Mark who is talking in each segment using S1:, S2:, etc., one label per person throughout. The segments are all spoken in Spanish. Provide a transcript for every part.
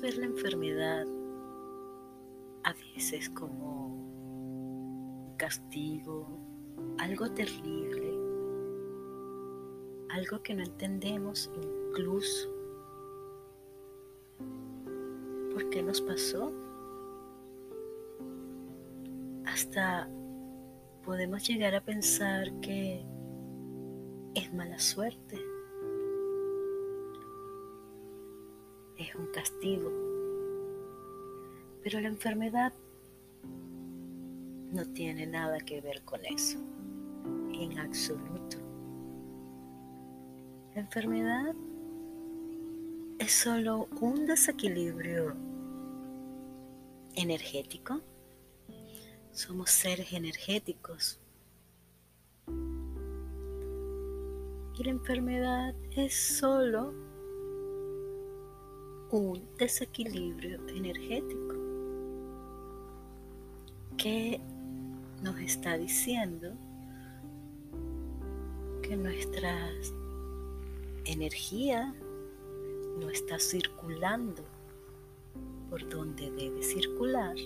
S1: ver la enfermedad a veces como un castigo, algo terrible, algo que no entendemos incluso. ¿Por qué nos pasó? Hasta podemos llegar a pensar que es mala suerte, castigo, pero la enfermedad no tiene nada que ver con eso, en absoluto. La enfermedad es solo un desequilibrio energético. Somos seres energéticos. Y la enfermedad es solo un desequilibrio energético que nos está diciendo que nuestra energía no está circulando por donde debe circular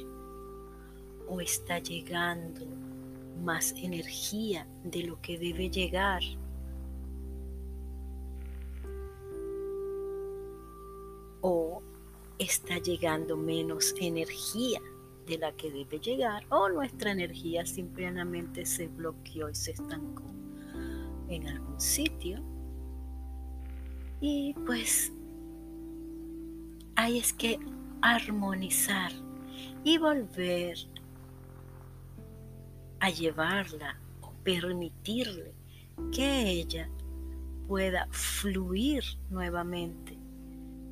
S1: o está llegando más energía de lo que debe llegar está llegando menos energía de la que debe llegar o nuestra energía simplemente se bloqueó y se estancó en algún sitio. Y pues hay es que armonizar y volver a llevarla o permitirle que ella pueda fluir nuevamente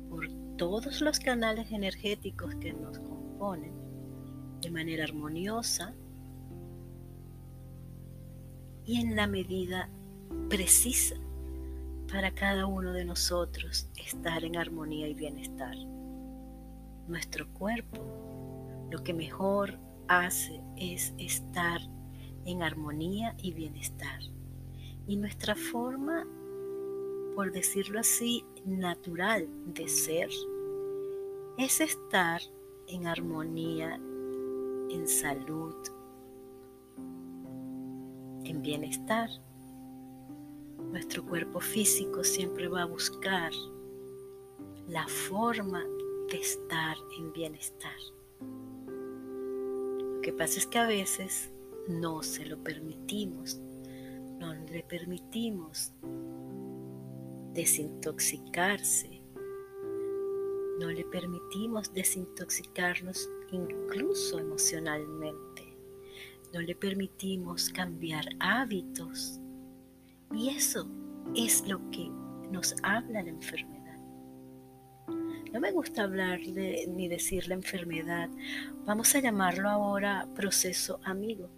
S1: por todos los canales energéticos que nos componen de manera armoniosa y en la medida precisa para cada uno de nosotros estar en armonía y bienestar. Nuestro cuerpo lo que mejor hace es estar en armonía y bienestar. Y nuestra forma, por decirlo así, natural de ser es estar en armonía, en salud, en bienestar. Nuestro cuerpo físico siempre va a buscar la forma de estar en bienestar. Lo que pasa es que a veces no se lo permitimos, no le permitimos desintoxicarse, no le permitimos desintoxicarnos incluso emocionalmente, no le permitimos cambiar hábitos y eso es lo que nos habla la enfermedad. No me gusta hablarle ni decir la enfermedad. Vamos a llamarlo ahora proceso amigo.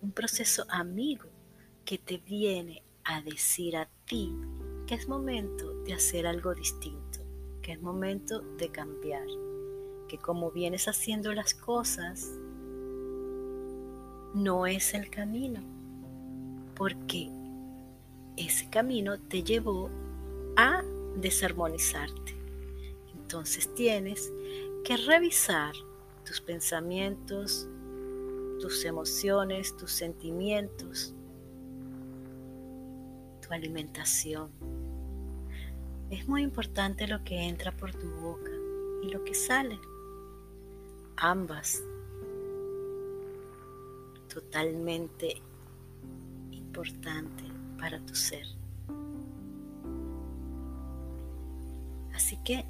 S1: Un proceso amigo que te viene a decir a ti que es momento de hacer algo distinto, que es momento de cambiar, que como vienes haciendo las cosas, no es el camino, porque ese camino te llevó a desarmonizarte. Entonces tienes que revisar tus pensamientos, tus emociones, tus sentimientos, tu alimentación. Es muy importante lo que entra por tu boca y lo que sale. Ambas. Totalmente importante para tu ser. Así que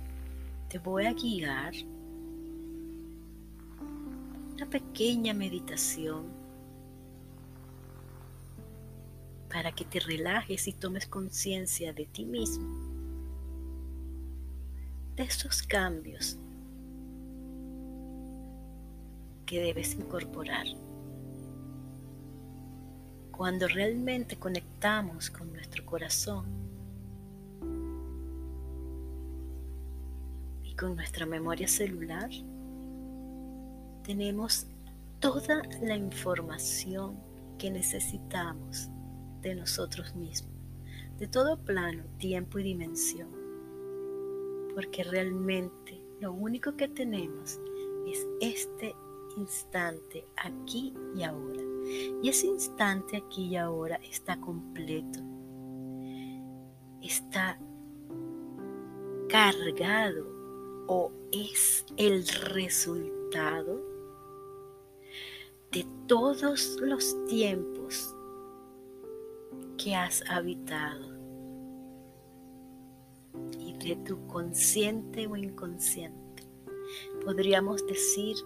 S1: te voy a guiar una pequeña meditación para que te relajes y tomes conciencia de ti mismo, de esos cambios que debes incorporar. Cuando realmente conectamos con nuestro corazón, con nuestra memoria celular tenemos toda la información que necesitamos de nosotros mismos, de todo plano, tiempo y dimensión, porque realmente Lo único que tenemos es este instante aquí y ahora. Y ese instante aquí y ahora está completo. Está cargado o es el resultado de todos los tiempos que has habitado de tu consciente o inconsciente. Podríamos decir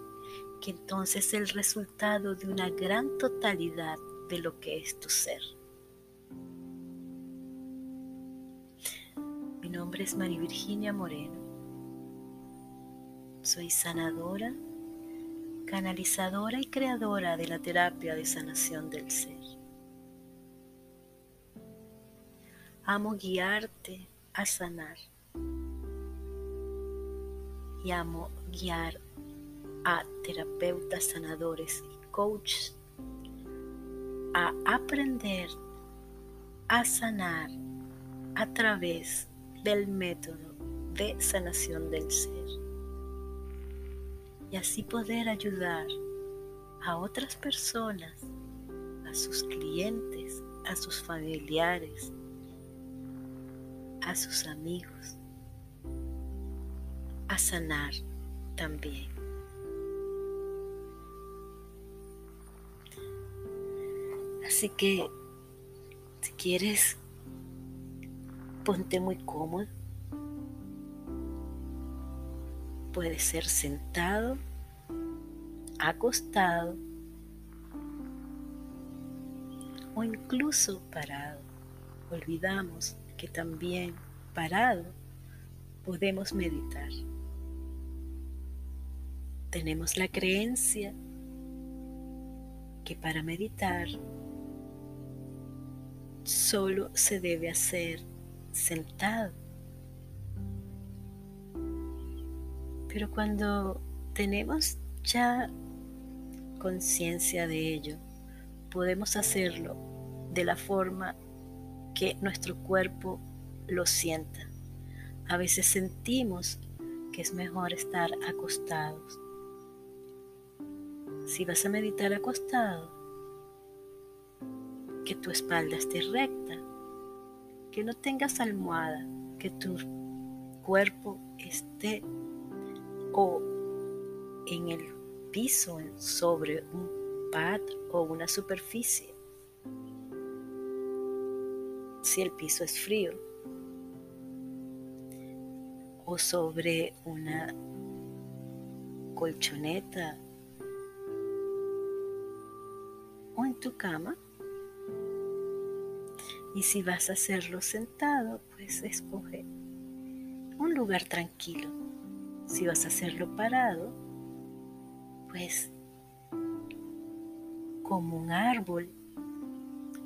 S1: que entonces es el resultado de una gran totalidad de lo que es tu ser. Mi nombre es María Virginia Moreno. Soy sanadora, canalizadora y creadora de la terapia de sanación del ser. Amo guiarte a sanar y amo guiar a terapeutas, sanadores y coaches a aprender a sanar a través del método de sanación del ser. Y así poder ayudar a otras personas, a sus clientes, a sus familiares, a sus amigos a sanar también. Así que si quieres, ponte muy cómodo. Puede ser sentado, acostado o incluso parado. Olvidamos que también parado podemos meditar. Tenemos la creencia que para meditar solo se debe hacer sentado. Pero cuando tenemos ya conciencia de ello, podemos hacerlo de la forma que nuestro cuerpo lo sienta. A veces sentimos que es mejor estar acostados. Si vas a meditar acostado, que tu espalda esté recta, que no tengas almohada, que tu cuerpo esté o en el piso sobre un pad o una superficie. Si el piso es frío, o sobre una colchoneta o en tu cama. Y si vas a hacerlo sentado, pues escoge un lugar tranquilo. Si vas a hacerlo parado, pues como un árbol,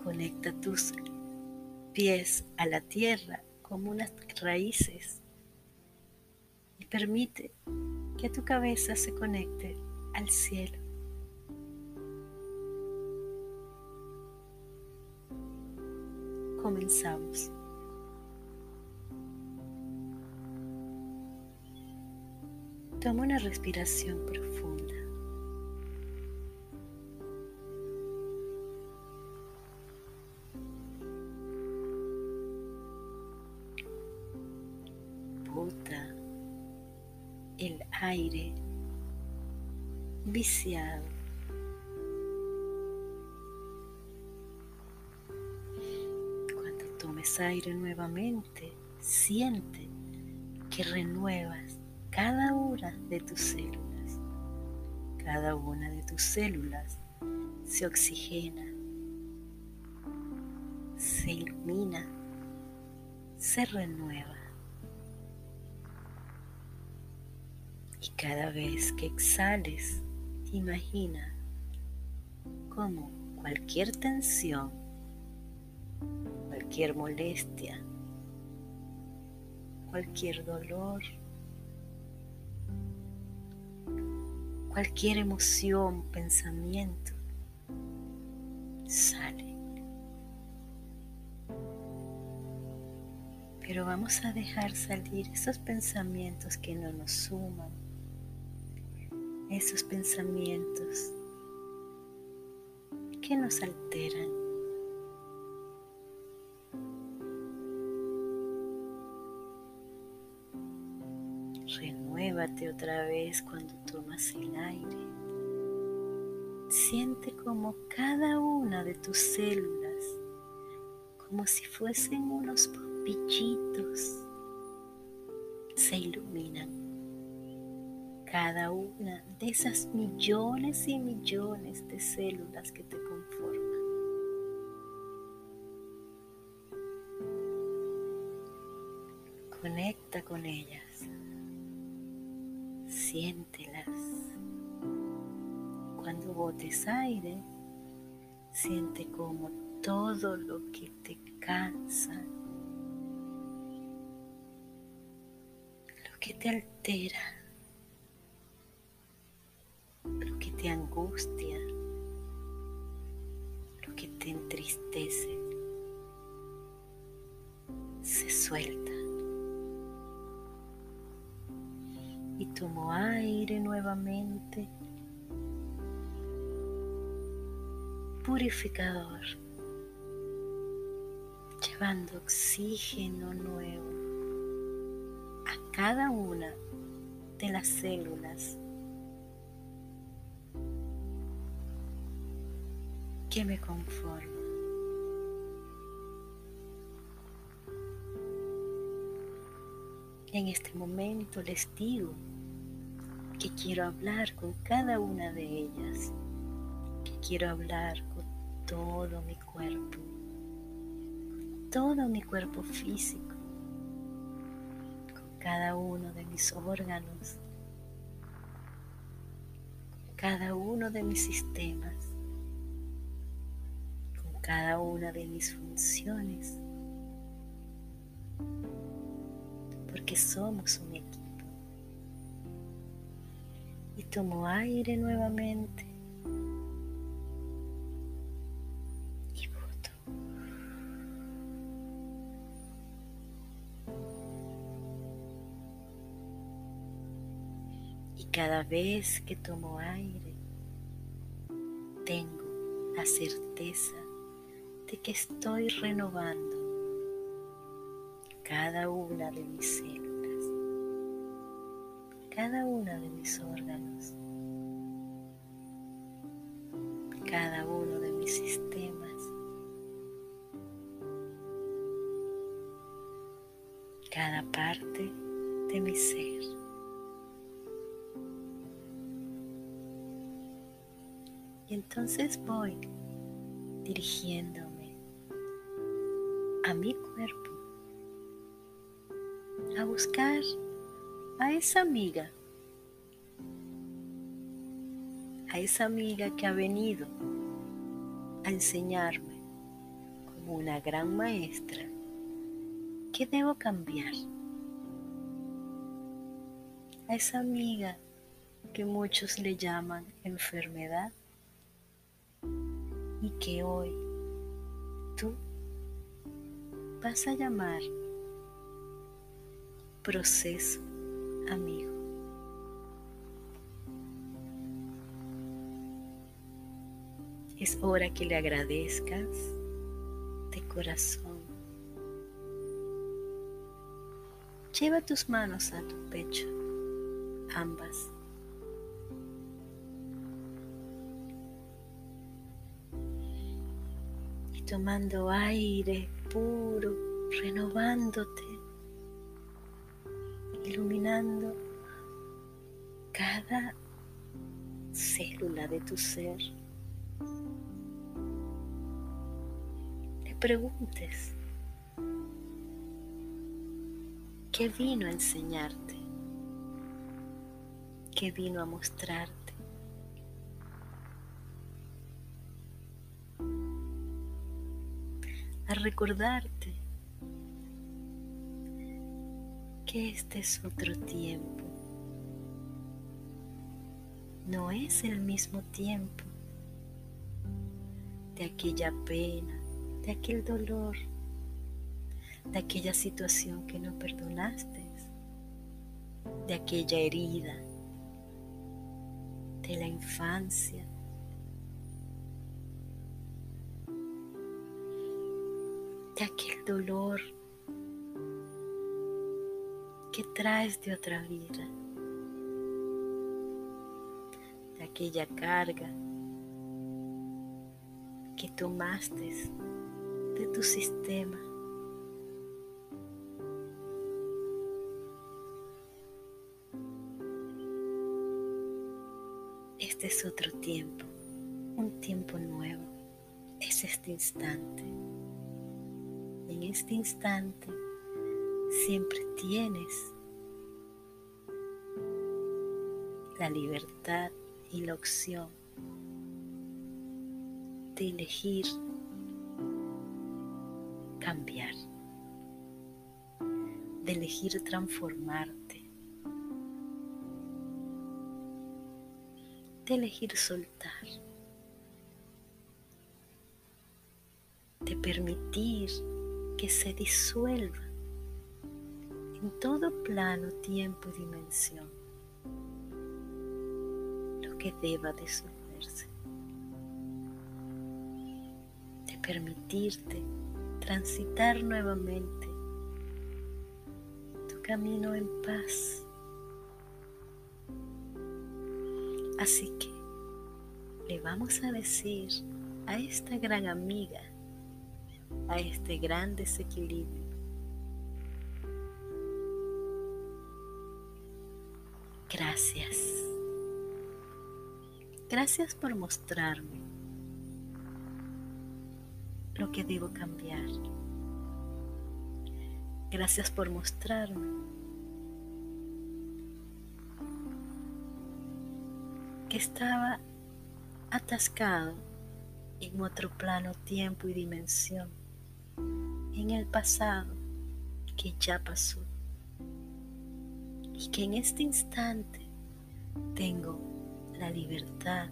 S1: conecta tus pies a la tierra como unas raíces permite que tu cabeza se conecte al cielo. Toma una respiración profunda. el aire viciado. Tomes aire nuevamente, siente que renuevas cada una de tus células. Cada una de tus células se oxigena, se ilumina, se renueva. Y cada vez que exhales, imagina cómo cualquier tensión, cualquier molestia, cualquier dolor, cualquier emoción, pensamiento, sale. Pero vamos a dejar salir esos pensamientos que no nos suman, esos pensamientos que nos alteran. Otra vez cuando tomas el aire. Siente como cada una de tus células, como si fuesen unos bombillitos, se iluminan. Cada una de esas millones y millones de células que te conforman. Conecta con ellas. Siéntelas. Cuando botes aire, siente como todo lo que te cansa, lo que te altera, lo que te angustia, lo que te entristece, se suelta. Y tomo aire nuevamente. Purificador llevando oxígeno nuevo a cada una de las células que me conforman. En este momento les digo que quiero hablar con cada una de ellas, que quiero hablar con todo mi cuerpo todo mi cuerpo físico, con cada uno de mis órganos, con cada uno de mis sistemas, con cada una de mis funciones, porque somos un equipo. Y tomo aire nuevamente cada vez que tomo aire, tengo la certeza de que estoy renovando cada una de mis células, cada una de mis órganos, cada uno de mis sistemas, cada parte de mi ser. Y entonces voy dirigiéndome a mi cuerpo a buscar a esa amiga, a esa amiga que ha venido a enseñarme como una gran maestra que debo cambiar. A esa amiga que muchos le llaman enfermedad y que hoy tú vas a llamar proceso amigo. Es hora que le agradezcas de corazón. Lleva tus manos a tu pecho, ambas tomando aire puro, renovándote, cada célula de tu ser. Le preguntes, ¿qué vino a enseñarte? ¿Qué vino a mostrarte? a recordarte que este es otro tiempo. No es el mismo tiempo de aquella pena, de aquel dolor, de aquella situación que no perdonaste, de aquella herida, de la infancia. de aquel dolor que traes de otra vida, de aquella carga que tomaste de tu sistema. Este es otro tiempo, un tiempo nuevo. Es este instante. En este instante siempre tienes la libertad y la opción de elegir cambiar, de elegir transformarte, de elegir soltar, de permitir que se disuelva en todo plano, tiempo y dimensión lo que deba disolverse, de permitirte transitar nuevamente tu camino en paz. Así que le vamos a decir a esta gran amiga, a este gran desequilibrio, gracias. Gracias por mostrarme lo que debo cambiar. Gracias por mostrarme que estaba atascado en otro plano, tiempo y dimensión, en el pasado que ya pasó y que en este instante tengo la libertad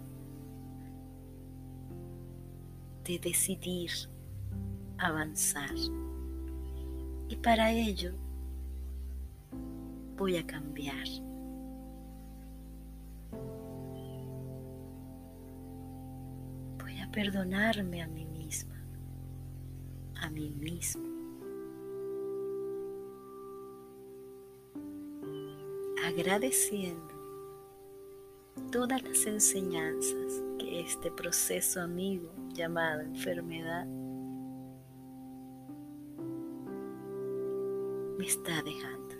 S1: de decidir avanzar. Y para ello voy a cambiar. Voy a perdonarme a mí misma, a mí mismo. Agradeciendo todas las enseñanzas que este proceso amigo llamado enfermedad me está dejando.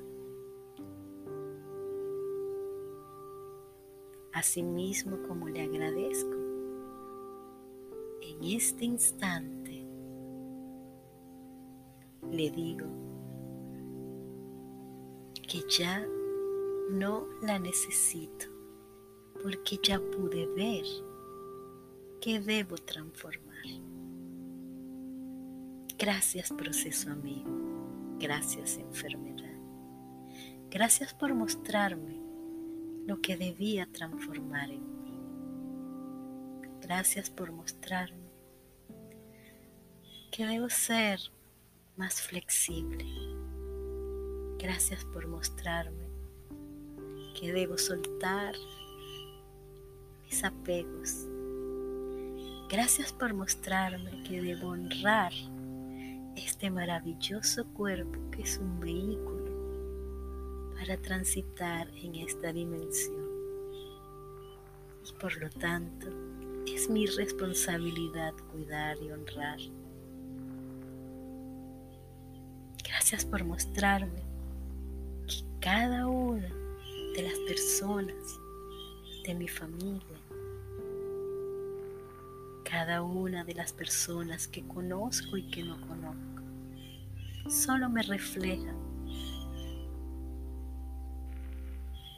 S1: Asimismo como le agradezco en este instante, le digo que ya no la necesito porque ya pude ver que debo transformar. Gracias proceso amigo. Gracias enfermedad. Gracias por mostrarme lo que debía transformar en mí. Gracias por mostrarme que debo ser más flexible. Gracias por mostrarme que debo soltar mis apegos. Gracias por mostrarme que debo honrar este maravilloso cuerpo que es un vehículo para transitar en esta dimensión. Y por lo tanto, es mi responsabilidad cuidar y honrar. Gracias por mostrarme que cada una de las personas de mi familia cada una de las personas que conozco y que no conozco. Solo me refleja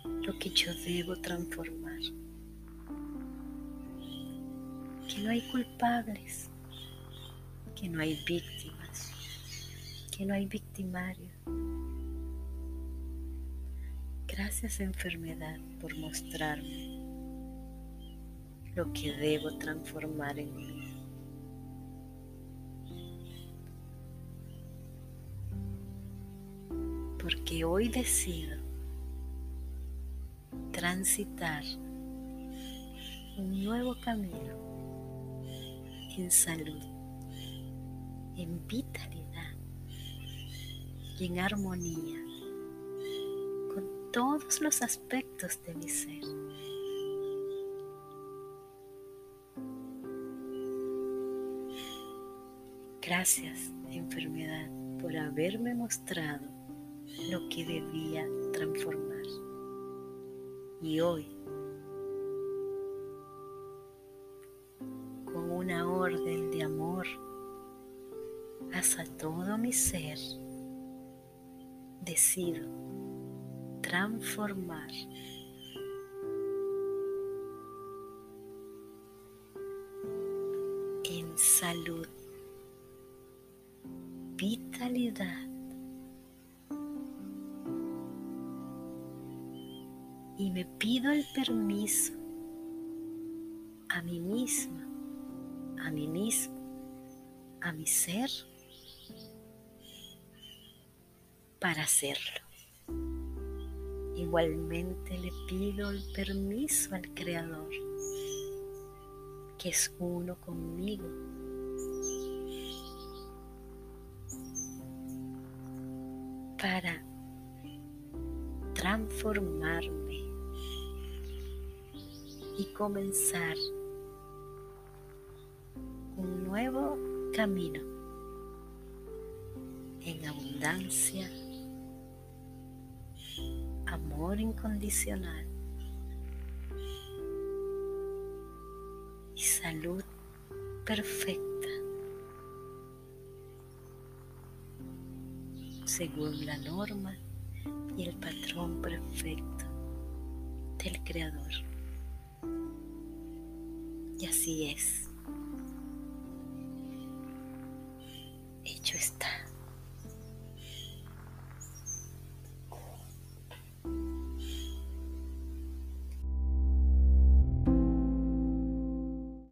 S1: lo que yo debo transformar. Que no hay culpables, que no hay víctimas, que no hay victimario. Gracias enfermedad por mostrarme lo que debo transformar en mí. porque hoy decido transitar un nuevo camino en salud, en vitalidad y en armonía todos los aspectos de mi ser. Gracias, enfermedad, por haberme mostrado lo que debía transformar. Y hoy, con una orden de amor hacia todo mi ser, decido transformar en salud vitalidad y me pido el permiso a mí misma, a mí mismo, a mi ser para hacerlo. Igualmente le pido el permiso al Creador, que es uno conmigo. Para transformarme y comenzar un nuevo camino en abundancia, amor incondicional y salud perfecta. según la norma y el patrón perfecto del Creador. Y así es.